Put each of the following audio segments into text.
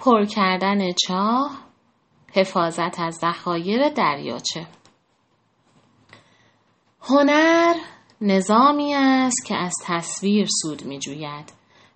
پر کردن چاه حفاظت از ذخایر دریاچه هنر نظامی است که از تصویر سود می جوید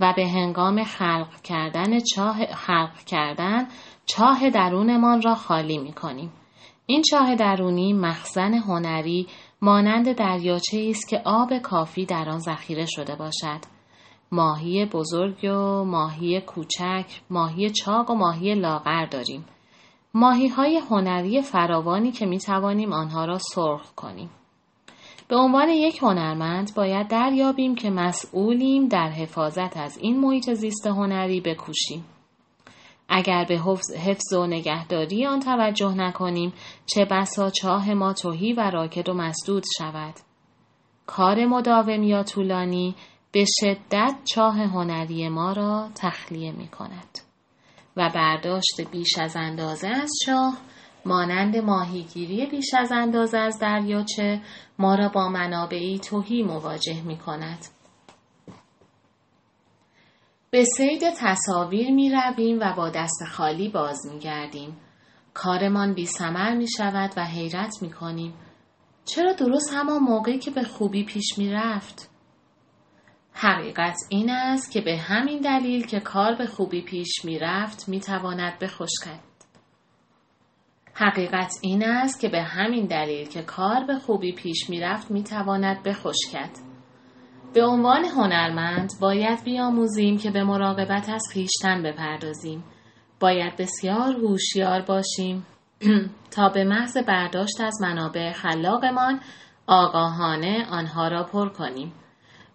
و به هنگام خلق کردن چاه خلق کردن چاه درونمان را خالی می کنیم. این چاه درونی مخزن هنری مانند دریاچه است که آب کافی در آن ذخیره شده باشد. ماهی بزرگ و ماهی کوچک، ماهی چاق و ماهی لاغر داریم. ماهی های هنری فراوانی که می توانیم آنها را سرخ کنیم. به عنوان یک هنرمند باید دریابیم که مسئولیم در حفاظت از این محیط زیست هنری بکوشیم. اگر به حفظ و نگهداری آن توجه نکنیم چه بسا چاه ما توهی و راکد و مسدود شود. کار مداوم یا طولانی به شدت چاه هنری ما را تخلیه می کند و برداشت بیش از اندازه از چاه مانند ماهیگیری بیش از اندازه از دریاچه ما را با منابعی توهی مواجه می کند. به سید تصاویر می رویم و با دست خالی باز می گردیم. کارمان بی سمر می شود و حیرت می کنیم. چرا درست همان موقعی که به خوبی پیش می رفت؟ حقیقت این است که به همین دلیل که کار به خوبی پیش می رفت می تواند بخشکد. حقیقت این است که به همین دلیل که کار به خوبی پیش می رفت می تواند بخشکد. به عنوان هنرمند باید بیاموزیم که به مراقبت از خیشتن بپردازیم. باید بسیار هوشیار باشیم تا به محض برداشت از منابع خلاقمان آگاهانه آنها را پر کنیم.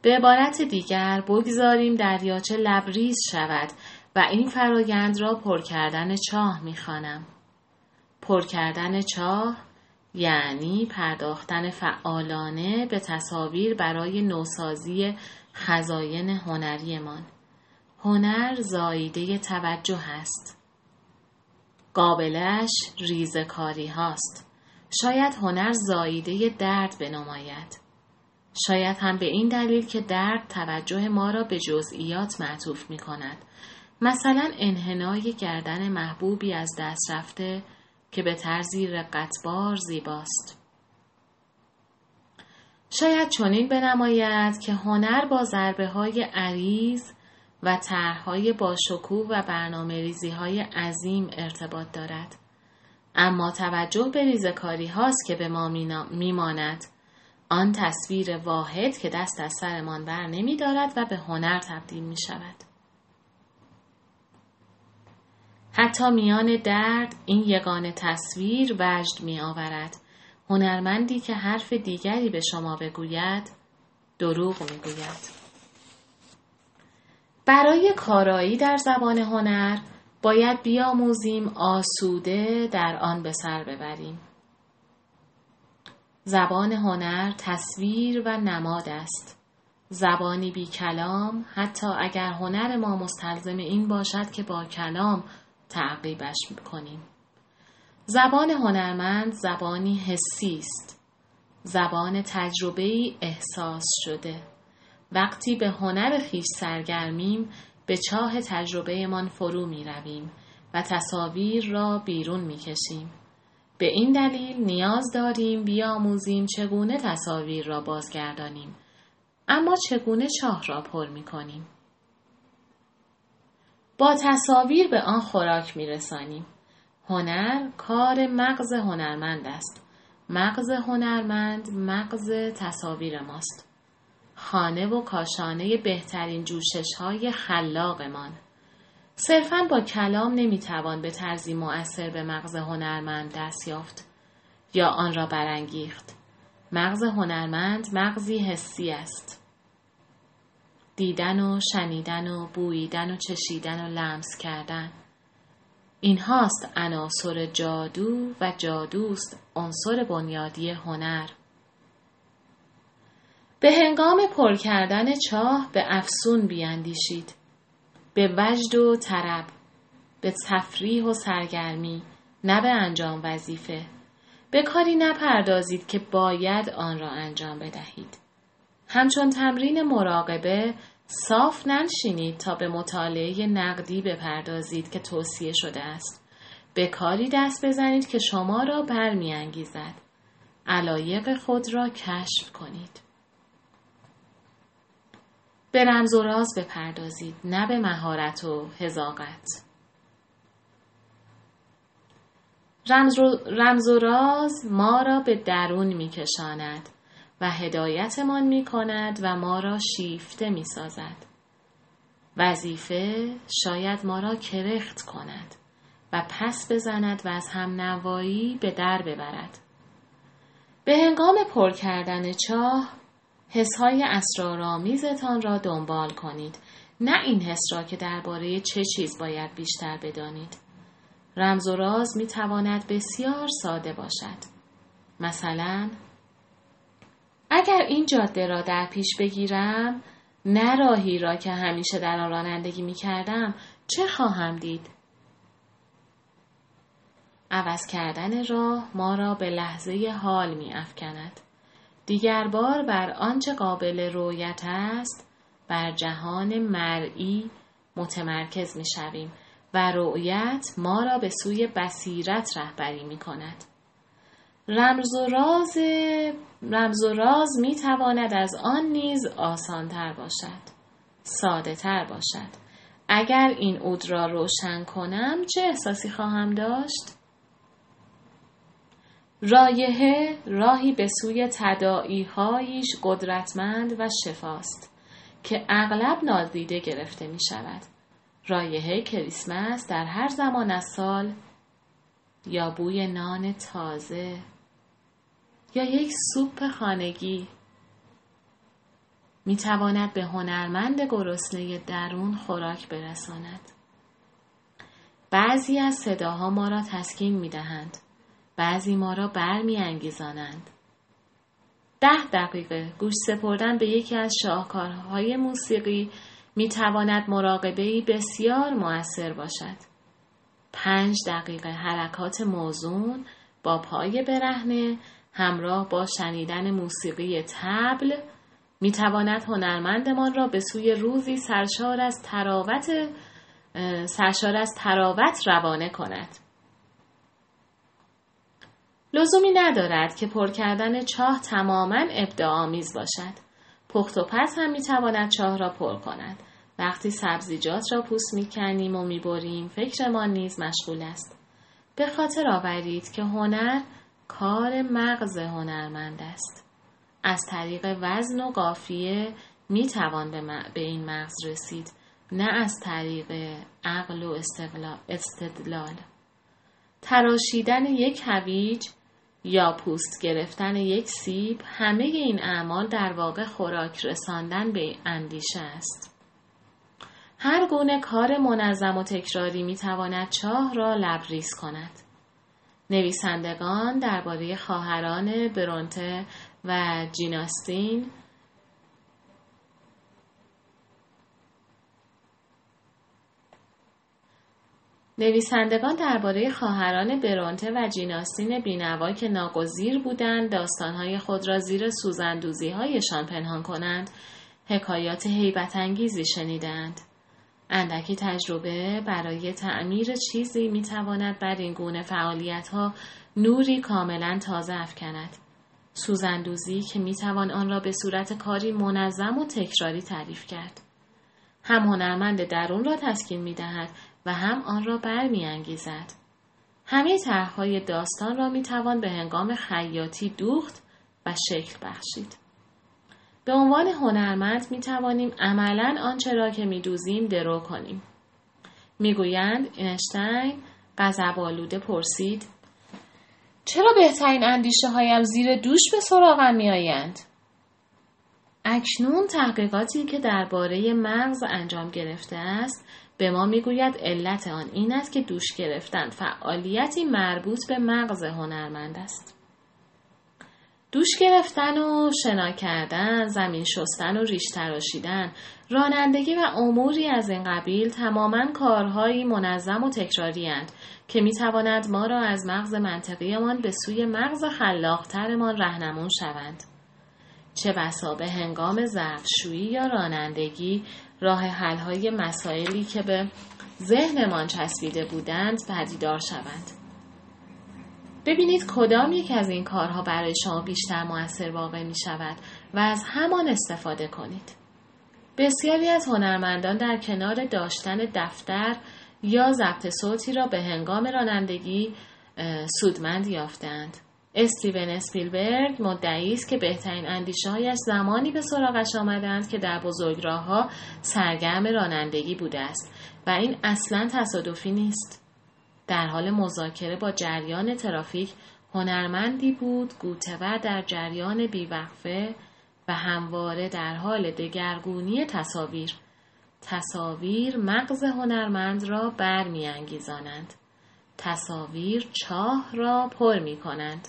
به عبارت دیگر بگذاریم دریاچه لبریز شود و این فرایند را پر کردن چاه می‌خوانم. پر کردن چاه یعنی پرداختن فعالانه به تصاویر برای نوسازی خزاین هنریمان. هنر زاییده توجه است. قابلش ریزکاری هاست. شاید هنر زاییده درد بنماید. شاید هم به این دلیل که درد توجه ما را به جزئیات معطوف می کند. مثلا انحنای گردن محبوبی از دست رفته که به طرزی رقتبار زیباست. شاید چنین بنماید که هنر با ضربه های عریض و طرحهای با شکوه و برنامه ریزی های عظیم ارتباط دارد. اما توجه به ریزکاری هاست که به ما میماند. آن تصویر واحد که دست از سرمان بر نمی دارد و به هنر تبدیل می شود. حتی میان درد این یگان تصویر وجد می آورد. هنرمندی که حرف دیگری به شما بگوید دروغ می گوید. برای کارایی در زبان هنر باید بیاموزیم آسوده در آن به سر ببریم. زبان هنر تصویر و نماد است. زبانی بی کلام حتی اگر هنر ما مستلزم این باشد که با کلام تعقیبش کنیم. زبان هنرمند زبانی حسی است. زبان تجربه احساس شده. وقتی به هنر خیش سرگرمیم به چاه تجربه من فرو می رویم و تصاویر را بیرون می کشیم. به این دلیل نیاز داریم بیاموزیم چگونه تصاویر را بازگردانیم اما چگونه چاه را پر می کنیم. با تصاویر به آن خوراک می رسانیم. هنر کار مغز هنرمند است. مغز هنرمند مغز تصاویر ماست. خانه و کاشانه بهترین جوشش های خلاقمان. صرفا با کلام نمی‌توان به طرزی مؤثر به مغز هنرمند دست یافت یا آن را برانگیخت. مغز هنرمند مغزی حسی است. دیدن و شنیدن و بوییدن و چشیدن و لمس کردن این هاست عناصر جادو و جادوست عنصر بنیادی هنر به هنگام پر کردن چاه به افسون بیاندیشید به وجد و طرب به تفریح و سرگرمی نه به انجام وظیفه به کاری نپردازید که باید آن را انجام بدهید همچون تمرین مراقبه صاف ننشینید تا به مطالعه نقدی بپردازید که توصیه شده است. به کاری دست بزنید که شما را برمیانگیزد. علایق خود را کشف کنید. به رمز و راز بپردازید نه به مهارت و هزاقت. رمز و راز ما را به درون می کشاند و هدایتمان می کند و ما را شیفته می سازد. وظیفه شاید ما را کرخت کند و پس بزند و از هم نوایی به در ببرد. به هنگام پر کردن چاه حسهای اسرارآمیزتان را دنبال کنید نه این حس را که درباره چه چیز باید بیشتر بدانید رمز و راز می تواند بسیار ساده باشد مثلا اگر این جاده را در پیش بگیرم نه راهی را که همیشه در آن رانندگی می کردم چه خواهم دید؟ عوض کردن راه ما را به لحظه حال می افکند. دیگر بار بر آنچه قابل رویت است بر جهان مرئی متمرکز می شویم و رؤیت ما را به سوی بصیرت رهبری می کند. رمز و راز رمز و راز می تواند از آن نیز آسان تر باشد ساده تر باشد اگر این اود را روشن کنم چه احساسی خواهم داشت رایحه راهی به سوی تداعیهایش قدرتمند و شفاست که اغلب نادیده گرفته می شود. رایحه کریسمس در هر زمان از سال یا بوی نان تازه یا یک سوپ خانگی می تواند به هنرمند گرسنه درون خوراک برساند. بعضی از صداها ما را تسکین می دهند. بعضی ما را برمی انگیزانند. ده دقیقه گوش سپردن به یکی از شاهکارهای موسیقی می تواند مراقبه بسیار موثر باشد. پنج دقیقه حرکات موزون با پای برهنه همراه با شنیدن موسیقی تبل می تواند هنرمندمان را به سوی روزی سرشار از تراوت سرشار از تراوت روانه کند. لزومی ندارد که پر کردن چاه تماما ابداعآمیز باشد. پخت و پس هم می‌تواند چاه را پر کند. وقتی سبزیجات را پوست می‌کنیم و می‌بریم فکرمان نیز مشغول است. به خاطر آورید که هنر کار مغز هنرمند است. از طریق وزن و قافیه می‌توان به این مغز رسید نه از طریق عقل و استدلال. تراشیدن یک هویج یا پوست گرفتن یک سیب همه این اعمال در واقع خوراک رساندن به اندیشه است. هر گونه کار منظم و تکراری می تواند چاه را لبریز کند. نویسندگان درباره خواهران برونته و جیناستین نویسندگان درباره خواهران برونته و جیناستین بینوا که ناگزیر بودند داستانهای خود را زیر هایشان پنهان کنند حکایات حیبت انگیزی شنیدند. اندکی تجربه برای تعمیر چیزی می‌تواند بر این گونه فعالیت ها نوری کاملا تازه افکند. سوزندوزی که می‌توان آن را به صورت کاری منظم و تکراری تعریف کرد. هم هنرمند درون را تسکین می‌دهد و هم آن را برمیانگیزد همه طرحهای داستان را می‌توان به هنگام خیاطی دوخت و شکل بخشید به عنوان هنرمند می توانیم عملا آنچه را که می دوزیم درو کنیم. می‌گویند اینشتین غضب آلوده پرسید چرا بهترین اندیشه هایم زیر دوش به سراغم می آیند؟ اکنون تحقیقاتی که درباره مغز انجام گرفته است به ما می‌گوید علت آن این است که دوش گرفتن فعالیتی مربوط به مغز هنرمند است. دوش گرفتن و شنا کردن، زمین شستن و ریش تراشیدن، رانندگی و اموری از این قبیل تماما کارهایی منظم و تکراری هند که می تواند ما را از مغز منطقیمان به سوی مغز خلاقترمان رهنمون شوند. چه بسا به هنگام ظرفشویی یا رانندگی راه حلهای مسائلی که به ذهنمان چسبیده بودند پدیدار شوند ببینید کدام یک از این کارها برای شما بیشتر موثر واقع می شود و از همان استفاده کنید. بسیاری از هنرمندان در کنار داشتن دفتر یا ضبط صوتی را به هنگام رانندگی سودمند یافتند. استیون اسپیلبرگ مدعی است که بهترین اندیشههایش زمانی به سراغش آمدند که در بزرگراهها سرگرم رانندگی بوده است و این اصلا تصادفی نیست. در حال مذاکره با جریان ترافیک هنرمندی بود گوتور در جریان بیوقفه و همواره در حال دگرگونی تصاویر. تصاویر مغز هنرمند را برمیانگیزانند. تصاویر چاه را پر می کنند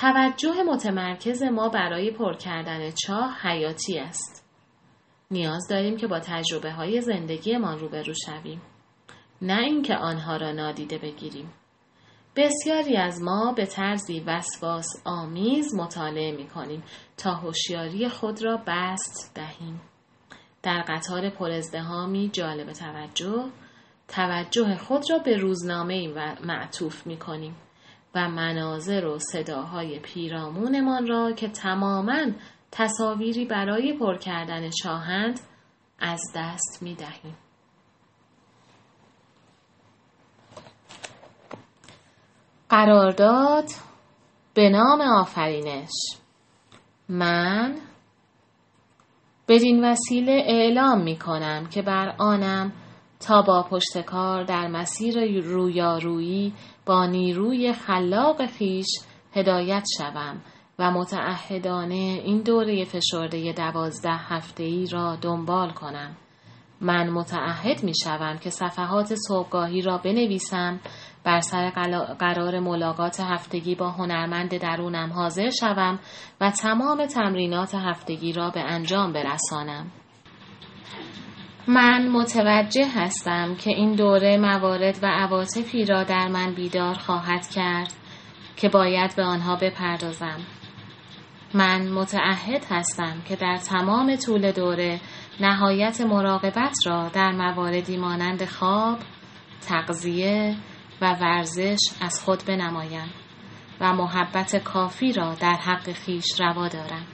توجه متمرکز ما برای پر کردن چاه حیاتی است. نیاز داریم که با تجربه های زندگیمان روبرو شویم. نه اینکه آنها را نادیده بگیریم. بسیاری از ما به طرزی وسواس آمیز مطالعه می کنیم تا هوشیاری خود را بست دهیم. در قطار پرازدهامی جالب توجه توجه خود را به روزنامه معطوف می کنیم. و مناظر و صداهای پیرامونمان را که تماما تصاویری برای پر کردن چاهند از دست می دهیم. قرارداد به نام آفرینش من بدین وسیله اعلام می کنم که بر آنم تا با پشتکار در مسیر رویارویی با نیروی خلاق خیش هدایت شوم و متعهدانه این دوره فشرده دوازده هفته ای را دنبال کنم. من متعهد می شوم که صفحات صبحگاهی را بنویسم بر سر قرار ملاقات هفتگی با هنرمند درونم حاضر شوم و تمام تمرینات هفتگی را به انجام برسانم. من متوجه هستم که این دوره موارد و عواطفی را در من بیدار خواهد کرد که باید به آنها بپردازم. من متعهد هستم که در تمام طول دوره نهایت مراقبت را در مواردی مانند خواب، تغذیه و ورزش از خود بنمایم و محبت کافی را در حق خیش روا دارم.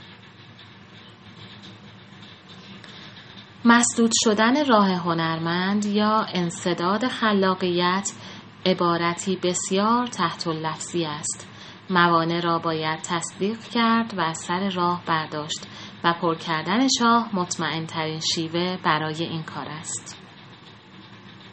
مسدود شدن راه هنرمند یا انصداد خلاقیت عبارتی بسیار تحت لفظی است. موانع را باید تصدیق کرد و از سر راه برداشت و پر کردن شاه مطمئن ترین شیوه برای این کار است.